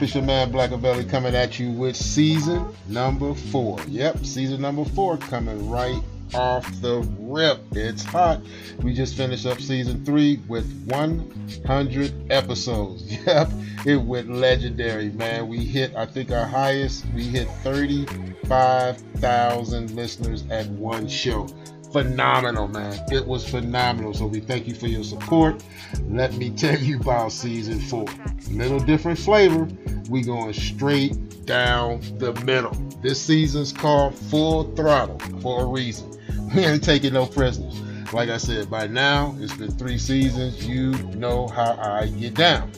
Up? It's your man Blackavelli coming at you with season number four. Yep, season number four coming right off the rip. It's hot. We just finished up season three with 100 episodes. Yep, it went legendary, man. We hit, I think, our highest. We hit 35,000 listeners at one show phenomenal, man. It was phenomenal. So we thank you for your support. Let me tell you about season four. Little different flavor. We going straight down the middle. This season's called Full Throttle for a reason. We ain't taking no prisoners. Like I said, by now it's been three seasons. You know how I get down.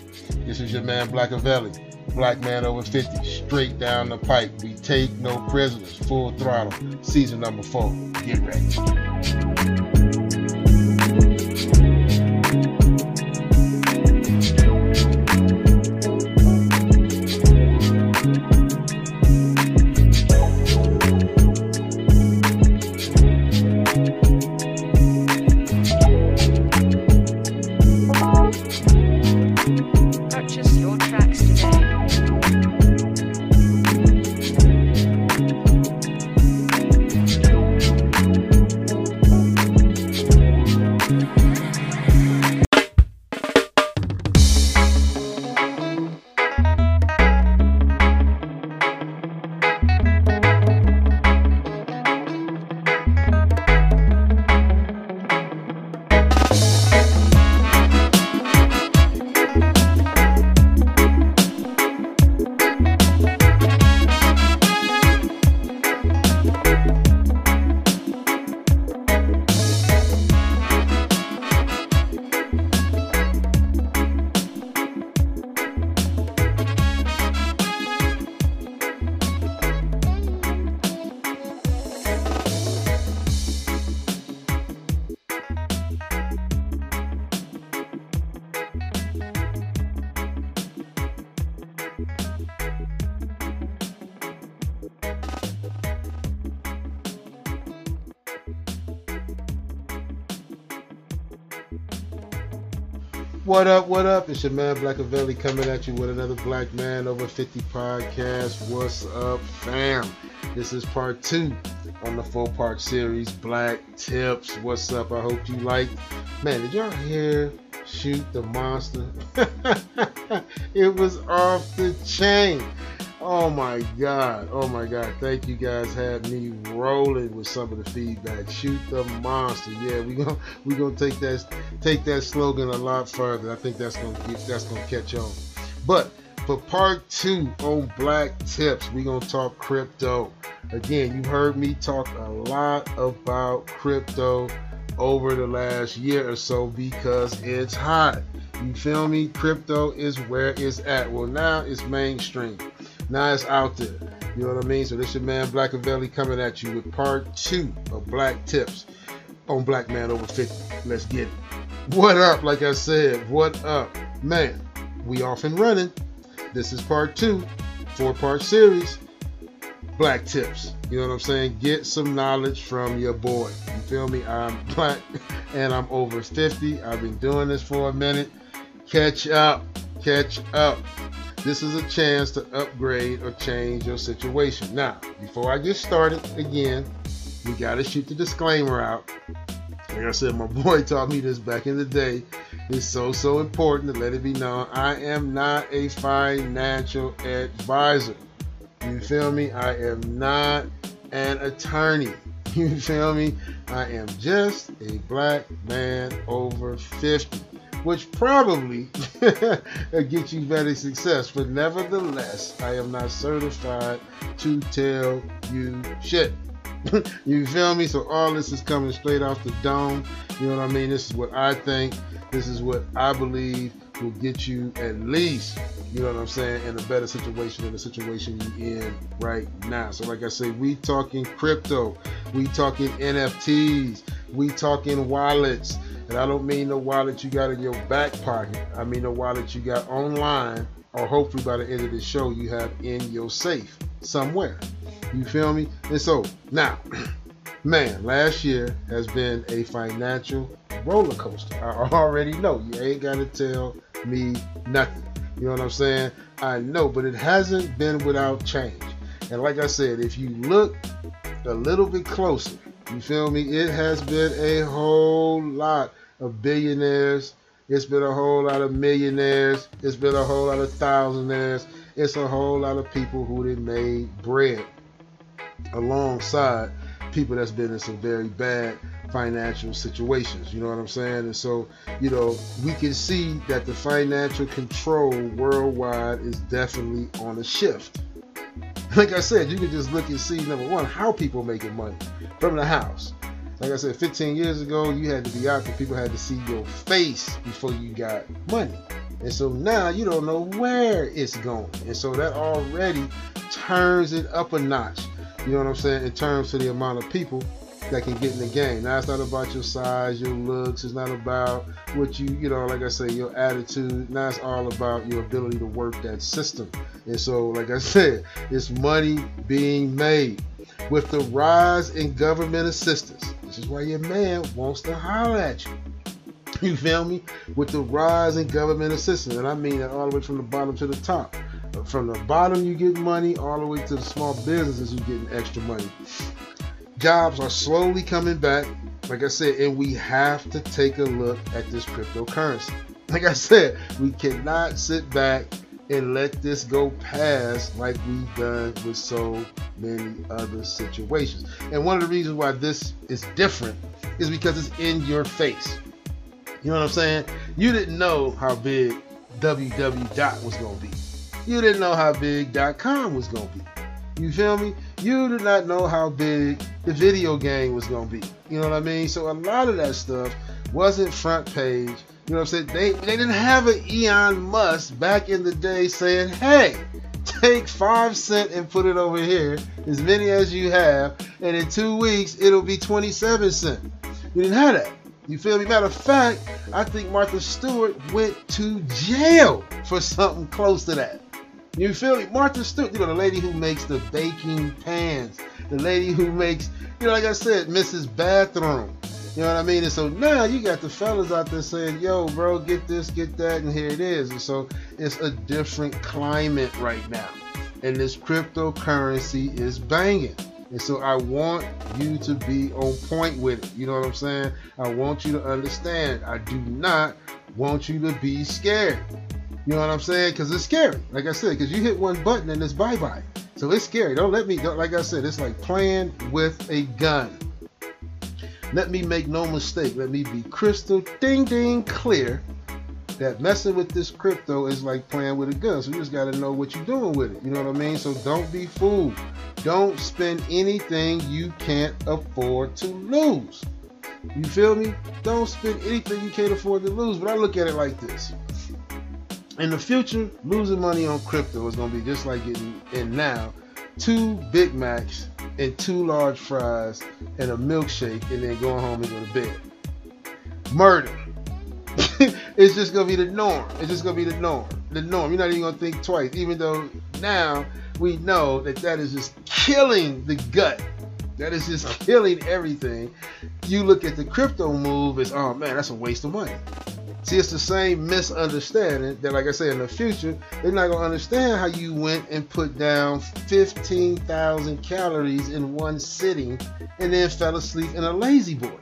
This is your man Blackavelli. Black man over 50, straight down the pipe. We take no prisoners. Full throttle. Season number four. Get ready. What up, what up? It's your man Blackavelli coming at you with another Black Man Over 50 podcast. What's up, fam? This is part two on the four part series, Black Tips. What's up? I hope you like. Man, did y'all hear Shoot the Monster? it was off the chain. Oh my god. Oh my god. Thank you guys had me rolling with some of the feedback. Shoot the monster. Yeah, we gonna we to take that take that slogan a lot further. I think that's to get that's to catch on. But for part 2 on Black Tips, we to talk crypto. Again, you heard me talk a lot about crypto over the last year or so because it's hot. You feel me? Crypto is where it's at. Well, now it's mainstream. Now it's out there. You know what I mean? So this your man Black Blackavelli coming at you with part two of Black Tips on Black Man Over 50. Let's get it. What up? Like I said, what up? Man, we off and running. This is part two, four part series. Black Tips. You know what I'm saying? Get some knowledge from your boy. You feel me? I'm black and I'm over 50. I've been doing this for a minute. Catch up. Catch up. This is a chance to upgrade or change your situation. Now, before I get started, again, we got to shoot the disclaimer out. Like I said, my boy taught me this back in the day. It's so, so important to let it be known. I am not a financial advisor. You feel me? I am not an attorney. You feel me? I am just a black man over 50 which probably get you better success. But nevertheless, I am not certified to tell you shit. you feel me? So all this is coming straight off the dome. You know what I mean? This is what I think. This is what I believe will get you at least, you know what I'm saying, in a better situation than the situation you're in right now. So like I say, we talking crypto, we talking NFTs, we talking wallets. And I don't mean the wallet you got in your back pocket. I mean the wallet you got online, or hopefully by the end of the show you have in your safe somewhere. You feel me? And so now, man, last year has been a financial roller coaster. I already know. You ain't gotta tell me nothing. You know what I'm saying? I know, but it hasn't been without change. And like I said, if you look a little bit closer, you feel me? It has been a whole lot of billionaires. It's been a whole lot of millionaires. It's been a whole lot of thousandaires. It's a whole lot of people who did made bread alongside people that's been in some very bad financial situations. You know what I'm saying? And so, you know, we can see that the financial control worldwide is definitely on a shift. Like I said, you can just look and see number one how people making money from the house. Like I said, 15 years ago, you had to be out there. People had to see your face before you got money. And so now you don't know where it's going. And so that already turns it up a notch. You know what I'm saying? In terms of the amount of people that can get in the game. Now it's not about your size, your looks. It's not about what you, you know, like I say, your attitude. Now it's all about your ability to work that system. And so, like I said, it's money being made with the rise in government assistance. This is why your man wants to holler at you. You feel me? With the rise in government assistance, and I mean that all the way from the bottom to the top. From the bottom, you get money, all the way to the small businesses, you getting extra money jobs are slowly coming back. Like I said, and we have to take a look at this cryptocurrency. Like I said, we cannot sit back and let this go past like we've done with so many other situations. And one of the reasons why this is different is because it's in your face. You know what I'm saying? You didn't know how big www dot was going to be. You didn't know how big .com was going to be. You feel me? You did not know how big the video game was gonna be. You know what I mean? So a lot of that stuff wasn't front page. You know what I'm saying? They they didn't have an Elon Musk back in the day saying, hey, take five cent and put it over here, as many as you have, and in two weeks it'll be 27 cent. You didn't have that. You feel me? Matter of fact, I think Martha Stewart went to jail for something close to that. You feel me? Martha Stewart, you know, the lady who makes the baking pans, the lady who makes, you know, like I said, Mrs. Bathroom. You know what I mean? And so now you got the fellas out there saying, yo, bro, get this, get that, and here it is. And so it's a different climate right now. And this cryptocurrency is banging. And so I want you to be on point with it. You know what I'm saying? I want you to understand. I do not want you to be scared. You know what I'm saying? Because it's scary. Like I said, because you hit one button and it's bye bye. So it's scary. Don't let me, don't, like I said, it's like playing with a gun. Let me make no mistake. Let me be crystal ding ding clear that messing with this crypto is like playing with a gun. So you just got to know what you're doing with it. You know what I mean? So don't be fooled. Don't spend anything you can't afford to lose. You feel me? Don't spend anything you can't afford to lose. But I look at it like this in the future, losing money on crypto is gonna be just like getting in now two Big Macs and two large fries and a milkshake and then going home and go to bed. Murder. it's just gonna be the norm. It's just gonna be the norm. The norm. You're not even gonna think twice, even though now we know that that is just killing the gut. That is just killing everything. You look at the crypto move as, oh man, that's a waste of money. See, it's the same misunderstanding that, like I say, in the future, they're not gonna understand how you went and put down 15,000 calories in one sitting and then fell asleep in a La-Z-Boy.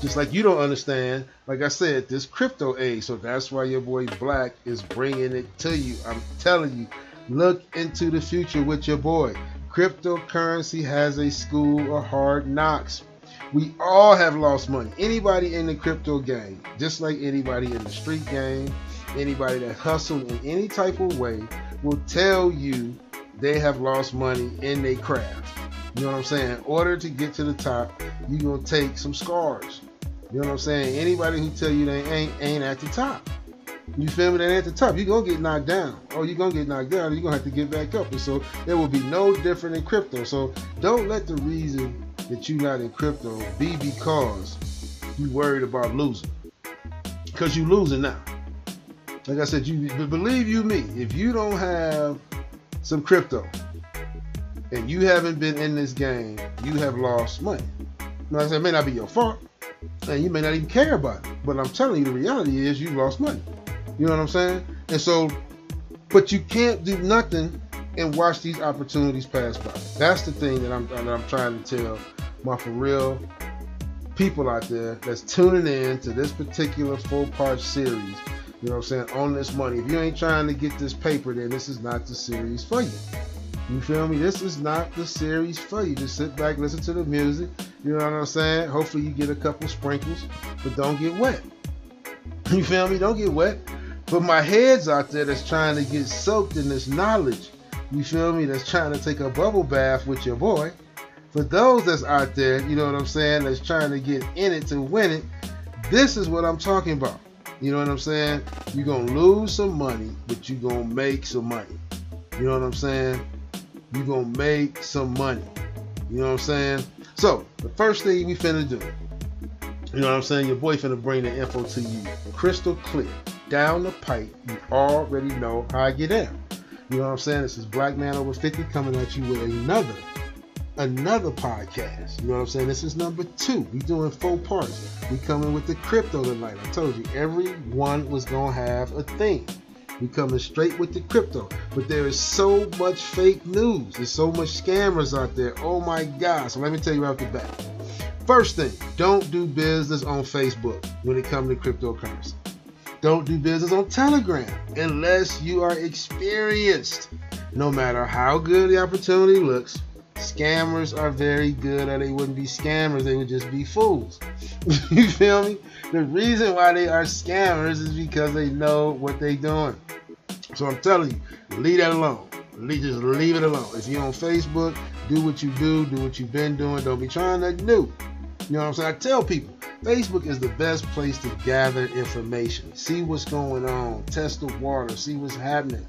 Just like you don't understand, like I said, this crypto age. So that's why your boy Black is bringing it to you. I'm telling you, look into the future with your boy. Cryptocurrency has a school of hard knocks. We all have lost money. Anybody in the crypto game, just like anybody in the street game, anybody that hustled in any type of way, will tell you they have lost money in their craft. You know what I'm saying? In order to get to the top, you're gonna take some scars. You know what I'm saying? Anybody who tell you they ain't ain't at the top. You feel me? They ain't at the top. You're gonna get knocked down. Oh, or you're gonna get knocked down, you're gonna have to get back up. And so it will be no different in crypto. So don't let the reason that you're not in crypto be because you worried about losing. Because you're losing now. Like I said, you believe you me, if you don't have some crypto and you haven't been in this game, you have lost money. Now, I said, it may not be your fault, and you may not even care about it. But I'm telling you, the reality is you lost money. You know what I'm saying? And so, but you can't do nothing and watch these opportunities pass by. That's the thing that I'm, that I'm trying to tell my for real people out there that's tuning in to this particular full part series. You know what I'm saying? On this money. If you ain't trying to get this paper, then this is not the series for you. You feel me? This is not the series for you. Just sit back, listen to the music. You know what I'm saying? Hopefully you get a couple sprinkles, but don't get wet. You feel me? Don't get wet. But my head's out there that's trying to get soaked in this knowledge. You feel me? That's trying to take a bubble bath with your boy. For those that's out there, you know what I'm saying, that's trying to get in it to win it, this is what I'm talking about. You know what I'm saying? You're gonna lose some money, but you're gonna make some money. You know what I'm saying? You're gonna make some money. You know what I'm saying? So the first thing we finna do, you know what I'm saying? Your boy finna bring the info to you crystal clear. Down the pipe, you already know how I get in. You know what I'm saying? This is Black Man Over 50 coming at you with another another podcast. You know what I'm saying? This is number two. We doing four parts. We coming with the crypto tonight. I told you everyone was gonna have a thing. We coming straight with the crypto. But there is so much fake news. There's so much scammers out there. Oh my God. So let me tell you right off the bat. First thing, don't do business on Facebook when it comes to cryptocurrency. Don't do business on Telegram unless you are experienced. No matter how good the opportunity looks, Scammers are very good, or they wouldn't be scammers, they would just be fools. you feel me? The reason why they are scammers is because they know what they're doing. So I'm telling you, leave that alone. just leave it alone. If you're on Facebook, do what you do, do what you've been doing. Don't be trying to do. You know what I'm saying? I tell people, Facebook is the best place to gather information, see what's going on, test the water, see what's happening.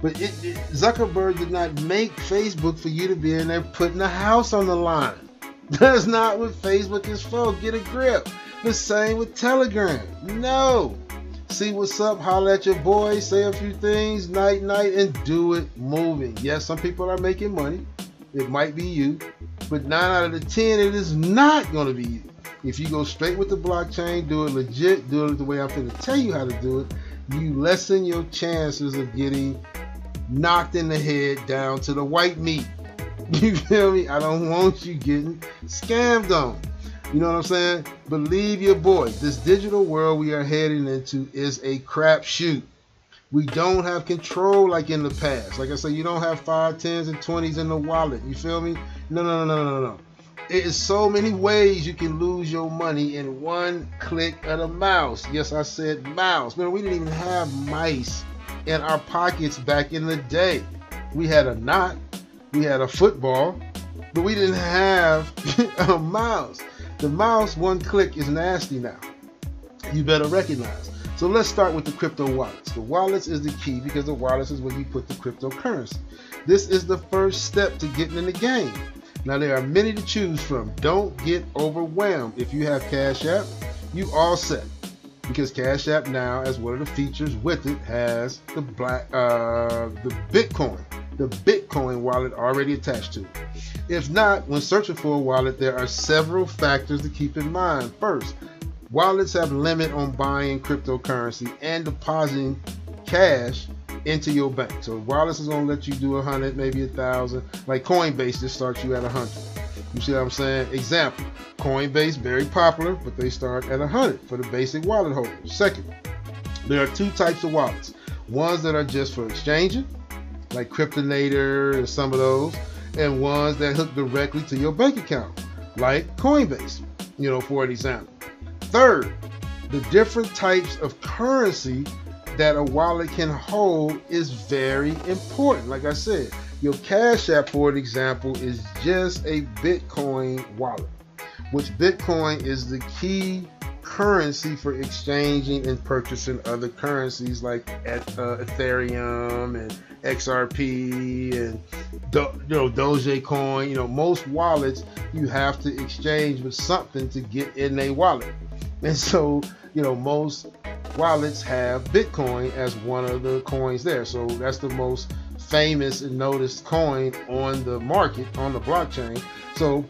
But it, it, Zuckerberg did not make Facebook for you to be in there putting a house on the line. That's not what Facebook is for. Get a grip. The same with Telegram. No. See what's up, holler at your boy, say a few things, night, night, and do it moving. Yes, some people are making money. It might be you. But nine out of the ten, it is not going to be you. If you go straight with the blockchain, do it legit, do it the way I'm going to tell you how to do it, you lessen your chances of getting knocked in the head down to the white meat. You feel me? I don't want you getting scammed on. You know what I'm saying? Believe your boy. This digital world we are heading into is a crap shoot. We don't have control like in the past. Like I said, you don't have five, tens, and twenties in the wallet. You feel me? No, no, no, no, no, no. It is so many ways you can lose your money in one click of the mouse. Yes, I said mouse. Man, we didn't even have mice in our pockets back in the day. We had a knot, we had a football, but we didn't have a mouse. The mouse, one click, is nasty now. You better recognize. So let's start with the crypto wallets. The wallets is the key because the wallets is where you put the cryptocurrency. This is the first step to getting in the game. Now there are many to choose from. Don't get overwhelmed. If you have Cash App, you all set because Cash App now, as one of the features with it, has the black uh, the Bitcoin, the Bitcoin wallet already attached to it. If not, when searching for a wallet, there are several factors to keep in mind. First, wallets have limit on buying cryptocurrency and depositing cash into your bank. So wallets is gonna let you do a hundred, maybe a thousand. Like Coinbase just starts you at a hundred. You see what I'm saying? Example, Coinbase, very popular, but they start at a 100 for the basic wallet holders. Second, there are two types of wallets. Ones that are just for exchanging, like Cryptonator and some of those, and ones that hook directly to your bank account, like Coinbase, you know, for an example. Third, the different types of currency that a wallet can hold is very important. Like I said, your Cash App, for example, is just a Bitcoin wallet, which Bitcoin is the key currency for exchanging and purchasing other currencies like uh, Ethereum and XRP and you know Dogecoin. You know most wallets you have to exchange with something to get in a wallet, and so you know most wallets have Bitcoin as one of the coins there. So that's the most famous and noticed coin on the market on the blockchain. So,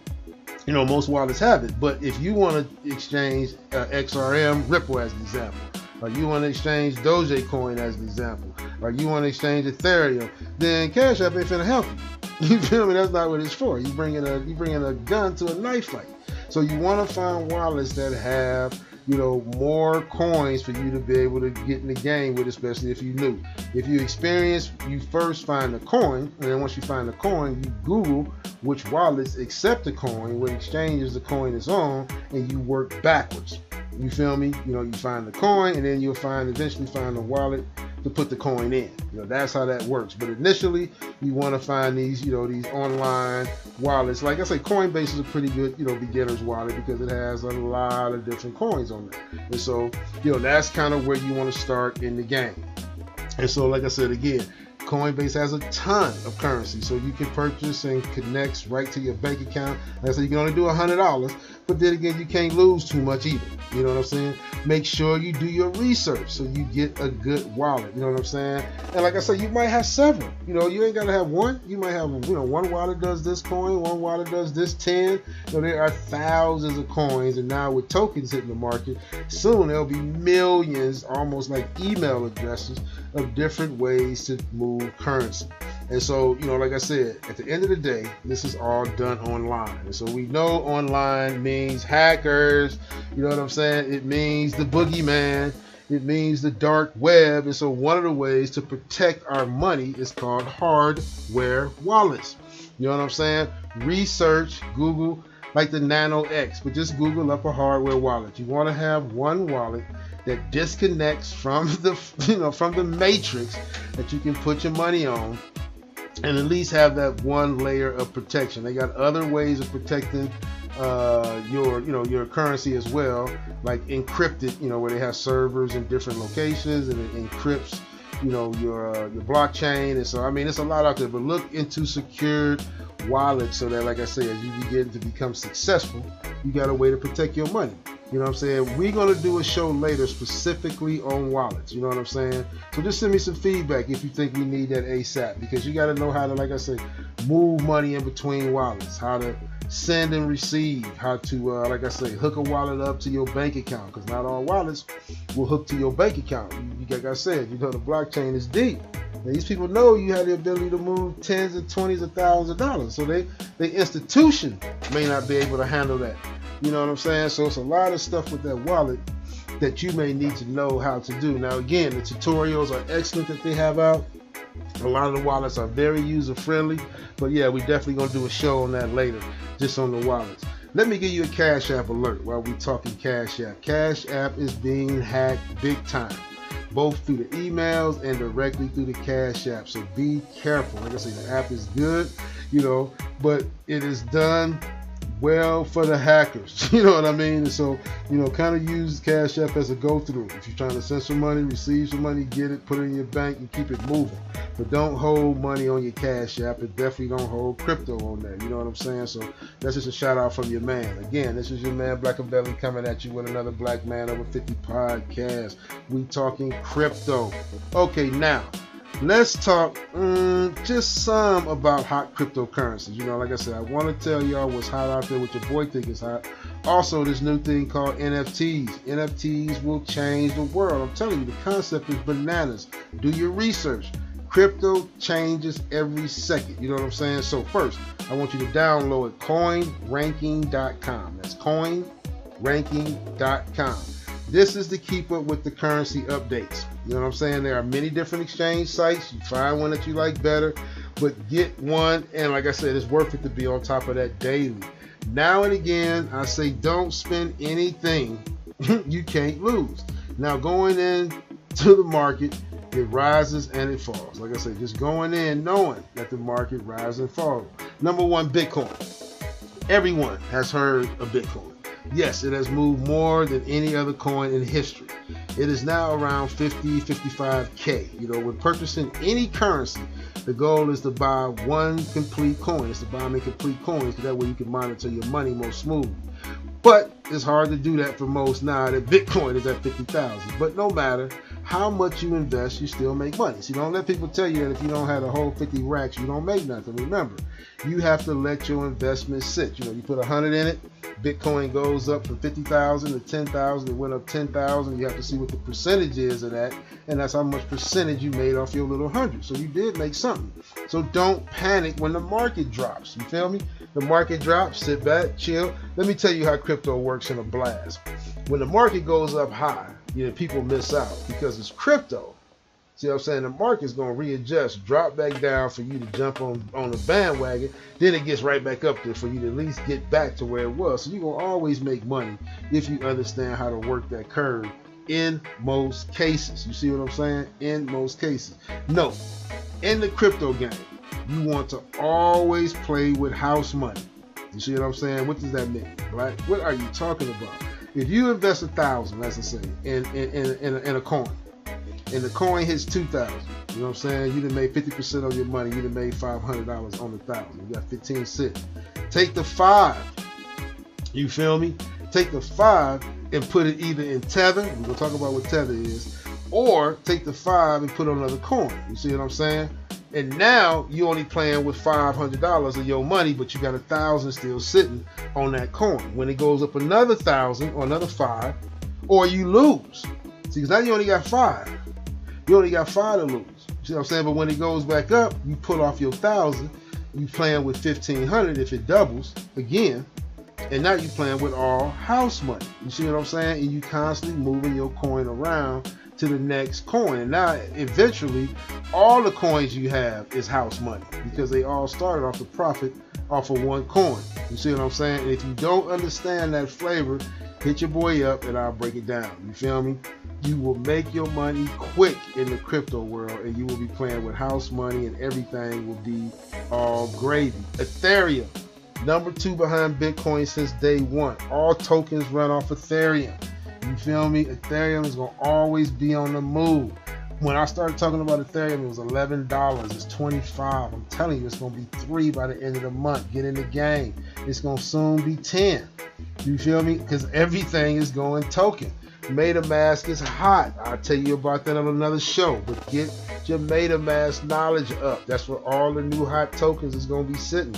you know, most wallets have it. But if you want to exchange uh, XRM, Ripple as an example, or you want to exchange Dogecoin as an example, or you want to exchange Ethereum, then Cash App ain't finna help you. You feel me? That's not what it's for. You bringing a you bringing a gun to a knife fight. So you want to find wallets that have you know, more coins for you to be able to get in the game with, especially if you new. If you experience, you first find the coin, and then once you find the coin, you Google which wallets accept the coin, what exchanges the coin is on, and you work backwards. You feel me? You know, you find the coin, and then you'll find eventually find the wallet to put the coin in. You know, that's how that works. But initially, you want to find these, you know, these online wallets. Like I say, Coinbase is a pretty good, you know, beginner's wallet because it has a lot of different coins on there. And so, you know, that's kind of where you want to start in the game. And so, like I said again, Coinbase has a ton of currency, so you can purchase and connects right to your bank account. Like I said, you can only do a hundred dollars, but then again, you can't lose too much either. You know what I'm saying? Make sure you do your research so you get a good wallet. You know what I'm saying? And like I said, you might have several. You know, you ain't gotta have one. You might have, you know, one wallet does this coin, one wallet does this 10. You know, there are thousands of coins, and now with tokens hitting the market, soon there'll be millions, almost like email addresses of different ways to move currency. And so, you know, like I said, at the end of the day, this is all done online. And so we know online means hackers, you know what I'm saying? It means the boogeyman, it means the dark web. And so one of the ways to protect our money is called hardware wallets. You know what I'm saying? Research, Google, like the Nano X, but just Google up a hardware wallet. You want to have one wallet that disconnects from the you know from the matrix that you can put your money on and at least have that one layer of protection. They got other ways of protecting uh, your you know your currency as well, like encrypted, you know, where they have servers in different locations and it encrypts you know your uh, your blockchain. And so I mean, it's a lot out there. But look into secured wallets so that, like I say, as you begin to become successful, you got a way to protect your money. You know what I'm saying? We're going to do a show later specifically on wallets. You know what I'm saying? So just send me some feedback if you think we need that ASAP because you got to know how to, like I said, move money in between wallets, how to send and receive, how to, uh, like I say, hook a wallet up to your bank account because not all wallets will hook to your bank account. You, like I said, you know, the blockchain is deep. Now, these people know you have the ability to move tens and twenties of thousands of dollars. So they, the institution may not be able to handle that. You know what I'm saying? So it's a lot of stuff with that wallet that you may need to know how to do. Now, again, the tutorials are excellent that they have out. A lot of the wallets are very user friendly, but yeah, we're definitely gonna do a show on that later, just on the wallets. Let me give you a Cash App alert while we talking Cash App. Cash App is being hacked big time, both through the emails and directly through the Cash App. So be careful. Like I say, the app is good, you know, but it is done well for the hackers. You know what I mean? And so, you know, kind of use Cash App as a go through. If you're trying to send some money, receive some money, get it, put it in your bank, and keep it moving. But don't hold money on your Cash App. It definitely don't hold crypto on there. You know what I'm saying? So that's just a shout out from your man. Again, this is your man Blackavelli coming at you with another Black Man Over 50 podcast. We talking crypto. Okay, now let's talk um, just some about hot cryptocurrencies. You know, like I said, I want to tell y'all what's hot out there, what your boy think is hot. Also, this new thing called NFTs. NFTs will change the world. I'm telling you, the concept is bananas. Do your research. Crypto changes every second. You know what I'm saying? So first, I want you to download coinranking.com. That's coinranking.com. This is to keep up with the currency updates. You know what I'm saying? There are many different exchange sites. You find one that you like better, but get one. And like I said, it's worth it to be on top of that daily. Now and again, I say don't spend anything you can't lose. Now, going in to the market, it rises and it falls. Like I said, just going in knowing that the market rises and falls. Number one, Bitcoin. Everyone has heard of Bitcoin. Yes, it has moved more than any other coin in history. It is now around 50, 55K. You know, when purchasing any currency, the goal is to buy one complete coin. It's to buy a complete coins so that way you can monitor your money more smooth. But it's hard to do that for most now that Bitcoin is at 50,000. But no matter how much you invest, you still make money. So don't let people tell you that if you don't have a whole 50 racks, you don't make nothing. Remember, you have to let your investment sit. You know, you put a 100 in it, Bitcoin goes up from 50,000 to 10,000, it went up 10,000. You have to see what the percentage is of that, and that's how much percentage you made off your little hundred. So you did make something. So don't panic when the market drops. You feel me? The market drops, sit back, chill. Let me tell you how crypto works in a blast. When the market goes up high, you know, people miss out because it's crypto. See what I'm saying? The market's gonna readjust, drop back down for you to jump on on the bandwagon. Then it gets right back up there for you to at least get back to where it was. So you're gonna always make money if you understand how to work that curve in most cases. You see what I'm saying? In most cases. No, in the crypto game, you want to always play with house money. You see what I'm saying? What does that mean? Right? What are you talking about? If you invest a thousand, let's say, in in, in, in, a, in a coin, and the coin hits two thousand, you know what I'm saying? You done made 50% of your money, you done made $500 on the thousand. You got 15 cents. Take the five, you feel me? Take the five and put it either in Tether, we're gonna talk about what Tether is, or take the five and put on another coin. You see what I'm saying? And now you only playing with five hundred dollars of your money, but you got a thousand still sitting on that coin. When it goes up another thousand or another five, or you lose. See, because now you only got five. You only got five to lose. You see what I'm saying? But when it goes back up, you put off your thousand. You playing with fifteen hundred if it doubles again, and now you playing with all house money. You see what I'm saying? And you constantly moving your coin around to the next coin. And now, eventually, all the coins you have is house money because they all started off the profit off of one coin. You see what I'm saying? And if you don't understand that flavor, hit your boy up and I'll break it down. You feel me? You will make your money quick in the crypto world and you will be playing with house money and everything will be all gravy. Ethereum, number two behind Bitcoin since day one. All tokens run off Ethereum. You feel me? Ethereum is gonna always be on the move. When I started talking about Ethereum, it was eleven dollars. It's twenty five. I'm telling you, it's gonna be three by the end of the month. Get in the game. It's gonna soon be ten. You feel me? Because everything is going token. MetaMask is hot. I'll tell you about that on another show. But get your MetaMask knowledge up. That's where all the new hot tokens is gonna be sitting.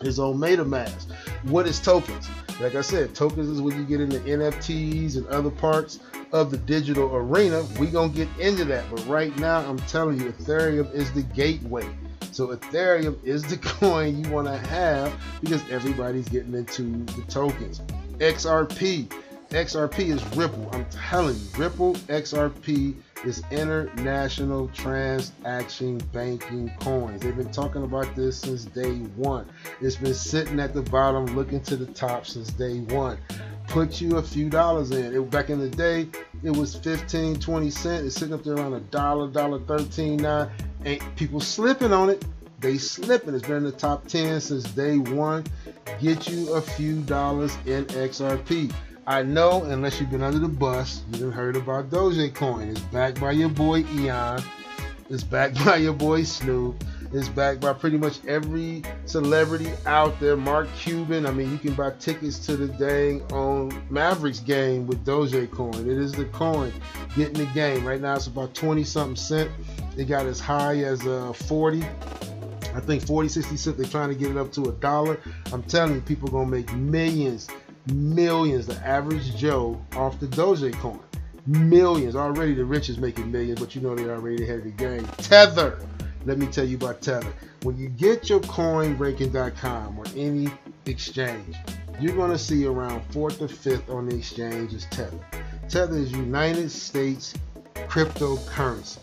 Is on MetaMask. What is tokens? Like I said, tokens is when you get into NFTs and other parts of the digital arena. We gonna get into that, but right now I'm telling you, Ethereum is the gateway. So Ethereum is the coin you want to have because everybody's getting into the tokens. XRP, XRP is Ripple. I'm telling you, Ripple XRP is international transaction banking coins. They've been talking about this since day one. It's been sitting at the bottom, looking to the top since day one. Put you a few dollars in. It, back in the day, it was 15, 20 cents. It's sitting up there around a dollar, dollar 13, nine. Ain't people slipping on it. They slipping. It's been in the top 10 since day one. Get you a few dollars in XRP. I know, unless you've been under the bus, you have heard about Dogecoin. It's backed by your boy Elon. It's backed by your boy Snoop. It's backed by pretty much every celebrity out there. Mark Cuban. I mean, you can buy tickets to the dang on Mavericks game with Dogecoin. It is the coin getting the game. Right now, it's about 20 something cent. It got as high as uh, 40. I think 40, 60 cents. They're trying to get it up to a dollar. I'm telling you, people are going to make millions millions, the average Joe, off the Dogecoin. Millions. Already the rich is making millions, but you know they already have the game. Tether. Let me tell you about Tether. When you get your coinranking.com or any exchange, you're going to see around fourth or fifth on the exchange is Tether. Tether is United States cryptocurrency.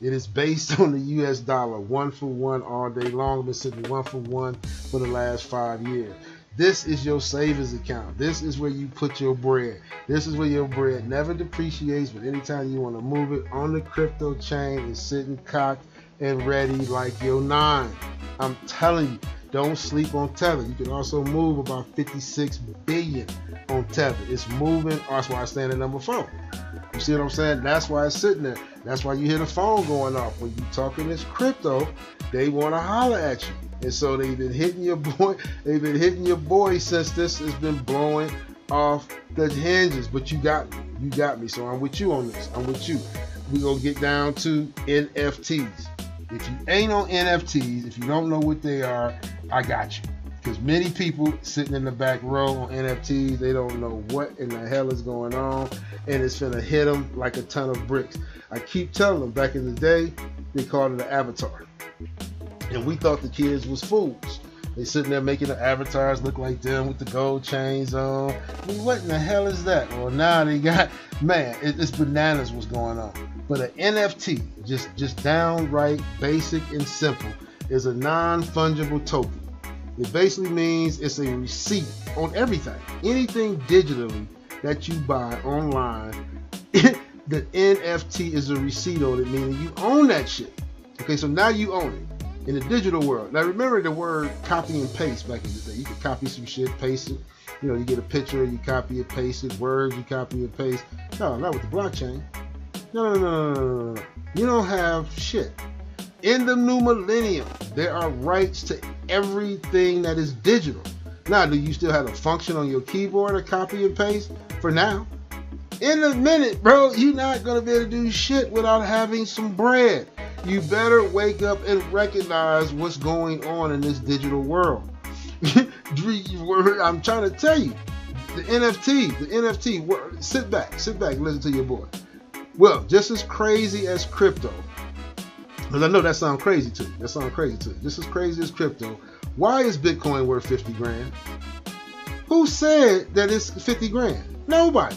It is based on the US dollar, one for one all day long. Been sitting one for one for the last five years. This is your savings account. This is where you put your bread. This is where your bread never depreciates, but anytime you want to move it on the crypto chain, it's sitting cocked and ready like your nine. I'm telling you, don't sleep on Tether. You can also move about 56 billion on Tether. It's moving. Oh, that's why I stand at number four. You see what I'm saying? That's why it's sitting there. That's why you hear the phone going off. When you talking this crypto, they want to holler at you. And so they've been hitting your boy, they've been hitting your boy since this has been blowing off the hinges. But you got me. You got me. So I'm with you on this. I'm with you. we're gonna get down to NFTs. If you ain't on NFTs, if you don't know what they are, I got you. Because many people sitting in the back row on NFTs, they don't know what in the hell is going on, and it's gonna hit them like a ton of bricks. I keep telling them back in the day, they called it an avatar, and we thought the kids was fools. They sitting there making the avatars look like them with the gold chains on. I mean, what in the hell is that? Well, now they got man, it, it's bananas what's going on. But an NFT, just just downright basic and simple, is a non-fungible token. It basically means it's a receipt on everything, anything digitally that you buy online. the NFT is a receipt on it, meaning you own that shit. Okay, so now you own it in the digital world. Now remember the word copy and paste back in the day. You could copy some shit, paste it. You know, you get a picture, you copy it, paste it. Words, you copy and paste. No, not with the blockchain. No, no, no, no, no, no. You don't have shit. In the new millennium, there are rights to everything that is digital. Now, do you still have a function on your keyboard to copy and paste? For now. In a minute, bro, you're not gonna be able to do shit without having some bread you better wake up and recognize what's going on in this digital world. I'm trying to tell you, the NFT, the NFT, sit back, sit back, listen to your boy. Well, just as crazy as crypto, because I know that sounds crazy to you. That sounds crazy to you. Just as crazy as crypto. Why is Bitcoin worth 50 grand? Who said that it's 50 grand? Nobody.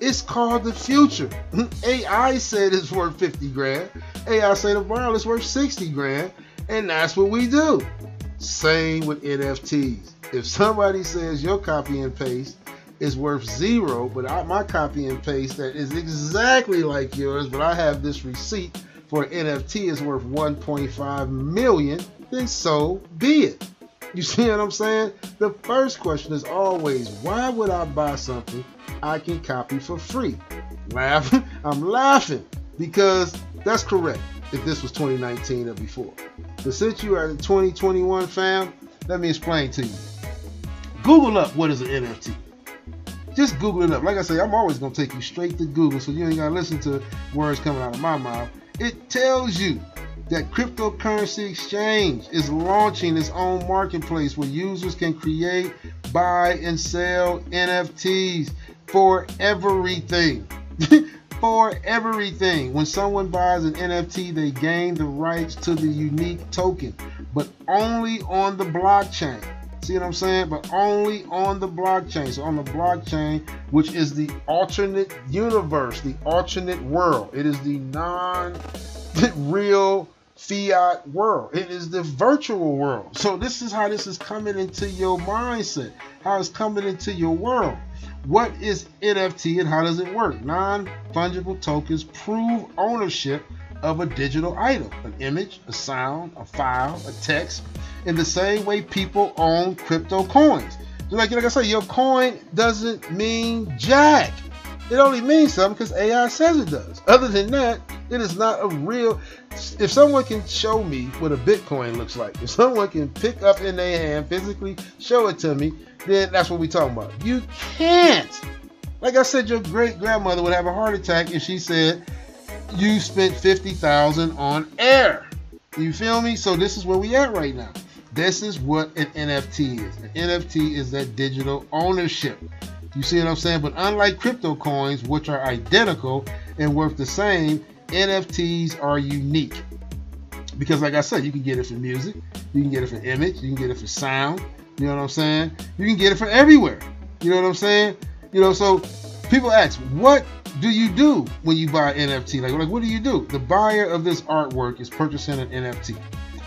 It's called the future. AI said it's worth 50 grand. AI said tomorrow it's worth 60 grand. And that's what we do. Same with NFTs. If somebody says your copy and paste is worth zero, but I, my copy and paste that is exactly like yours, but I have this receipt for NFT is worth 1.5 million, then so be it. You see what I'm saying? The first question is always, why would I buy something I can copy for free? Laugh. I'm laughing because that's correct if this was 2019 or before. But since you are in 2021, fam, let me explain to you. Google up what is an NFT. Just Google it up. Like I say, I'm always going to take you straight to Google so you ain't got to listen to words coming out of my mouth. It tells you that cryptocurrency exchange is launching its own marketplace where users can create, buy, and sell NFTs for everything. for everything. When someone buys an NFT, they gain the rights to the unique token, but only on the blockchain. See what I'm saying? But only on the blockchain. So on the blockchain, which is the alternate universe, the alternate world. It is the non-real fiat world. It is the virtual world. So this is how this is coming into your mindset. How it's coming into your world. What is NFT and how does it work? Non-fungible tokens prove ownership of a digital item, an image, a sound, a file, a text, in the same way people own crypto coins. Like, like I say, your coin doesn't mean jack. It only means something because AI says it does. Other than that, it is not a real. If someone can show me what a Bitcoin looks like, if someone can pick up in their hand, physically show it to me, then that's what we're talking about. You can't. Like I said, your great grandmother would have a heart attack if she said you spent 50000 on air. You feel me? So this is where we at right now. This is what an NFT is. An NFT is that digital ownership. You see what I'm saying? But unlike crypto coins, which are identical and worth the same, NFTs are unique. Because, like I said, you can get it for music, you can get it for image, you can get it for sound. You know what I'm saying? You can get it for everywhere. You know what I'm saying? You know, so people ask, what do you do when you buy an NFT? Like, like, what do you do? The buyer of this artwork is purchasing an NFT,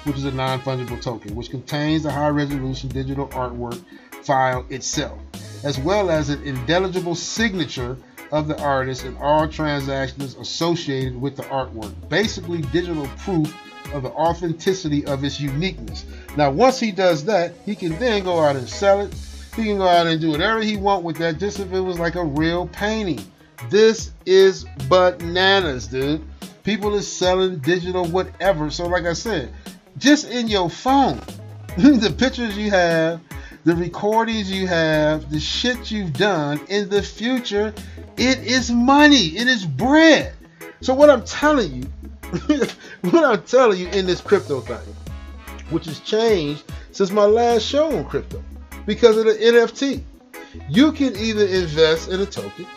which is a non-fungible token, which contains the high-resolution digital artwork file itself as well as an indelible signature of the artist and all transactions associated with the artwork. Basically, digital proof of the authenticity of its uniqueness. Now, once he does that, he can then go out and sell it. He can go out and do whatever he want with that, just if it was like a real painting. This is bananas, dude. People is selling digital whatever. So, like I said, just in your phone, the pictures you have, the recordings you have, the shit you've done in the future, it is money. It is bread. So what I'm telling you, what I'm telling you in this crypto thing, which has changed since my last show on crypto, because of the NFT. You can either invest in a token,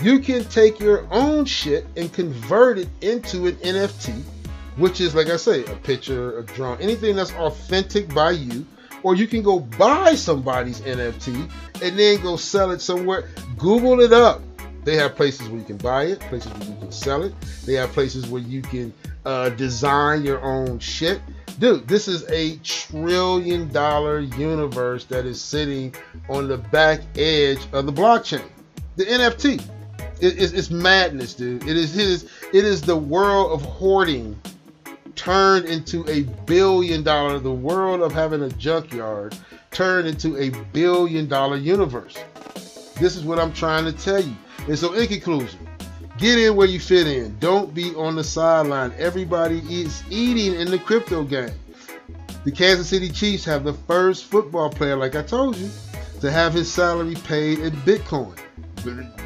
you can take your own shit and convert it into an NFT, which is like I say, a picture, a drawing, anything that's authentic by you, or you can go buy somebody's NFT and then go sell it somewhere. Google it up. They have places where you can buy it, places where you can sell it. They have places where you can uh, design your own shit. Dude, this is a trillion dollar universe that is sitting on the back edge of the blockchain. The NFT. It, it's, it's madness, dude. It is, it is it is the world of hoarding turned into a billion dollar, the world of having a junkyard turned into a billion dollar universe. This is what I'm trying to tell you. And so, in conclusion, get in where you fit in. Don't be on the sideline. Everybody is eating in the crypto game. The Kansas City Chiefs have the first football player, like I told you, to have his salary paid in Bitcoin.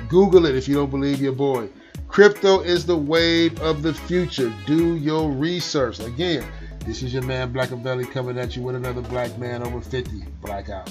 Google it if you don't believe your boy. Crypto is the wave of the future. Do your research. Again, this is your man Blackavelli coming at you with another black man over 50. Blackout.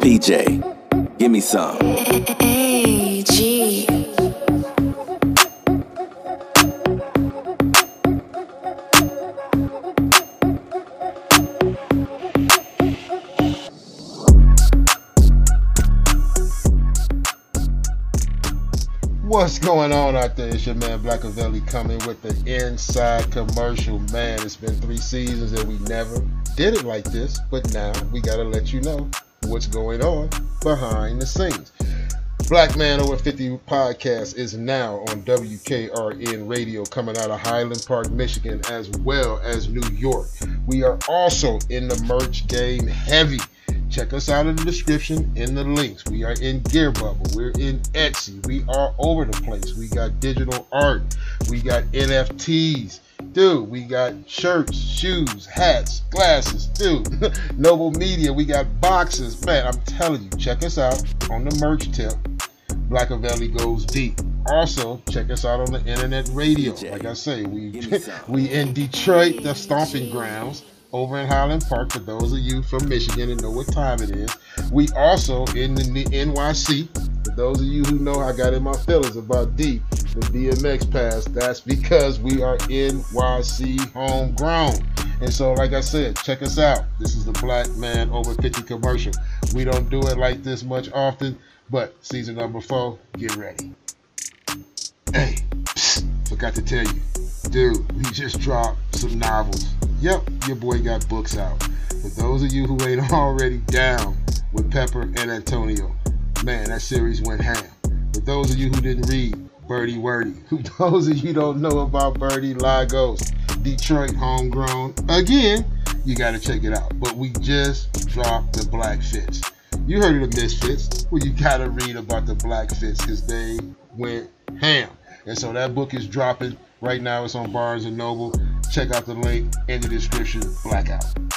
PJ, give me some. What's going on out there? It's your man Blackavelli coming with the inside commercial. Man, it's been three seasons and we never did it like this, but now we gotta let you know what's going on behind the scenes. Black Man Over 50 podcast is now on WKRN Radio coming out of Highland Park, Michigan, as well as New York. We are also in the merch game heavy. Check us out in the description in the links. We are in Gear Bubble. We're in Etsy. We are over the place. We got digital art. We got NFTs. Dude, we got shirts, shoes, hats, glasses. Dude, Noble Media. We got boxes. Man, I'm telling you, check us out on the merch tip. Blackavelli goes deep. Also, check us out on the internet radio. Like I say, we give me some. we in Detroit, the stomping grounds, over in Highland Park. For those of you from Michigan and know what time it is, we also in the NYC. For those of you who know I got in my feelings about D, the DMX pass. That's because we are NYC homegrown. And so, like I said, check us out. This is the Black Man Over 50 commercial. We don't do it like this much often, but season number four, get ready. Hey, psst, forgot to tell you, dude, we just dropped some novels. Yep, your boy got books out. For those of you who ain't already down with Pepper and Antonio, man, that series went ham. For those of you who didn't read Birdie Wordy, who those of you don't know about Birdie Lagos, Detroit homegrown, again, you gotta check it out. But we just dropped the Black Fits. You heard of the Misfits. Well, you gotta read about the Black Fits because they went ham. And so that book is dropping right now. It's on Barnes and Noble. Check out the link in the description. Blackout.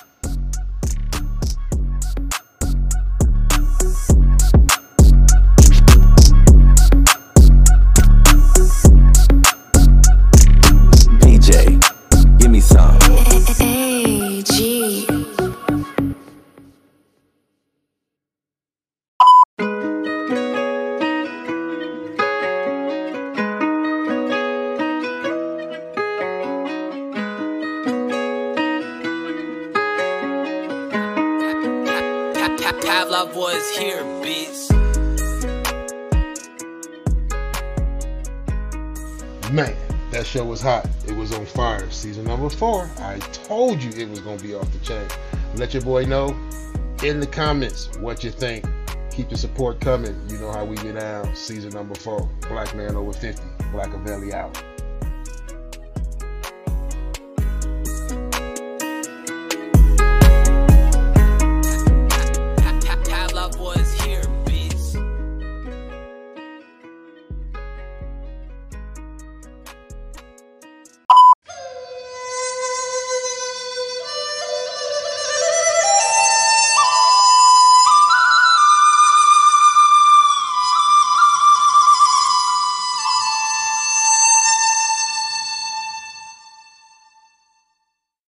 Show was hot. It was on fire. Season number four. I told you it was gonna be off the chain. Let your boy know in the comments what you think. Keep the support coming. You know how we get down. Season number four. Black man over 50. Blackavelli out.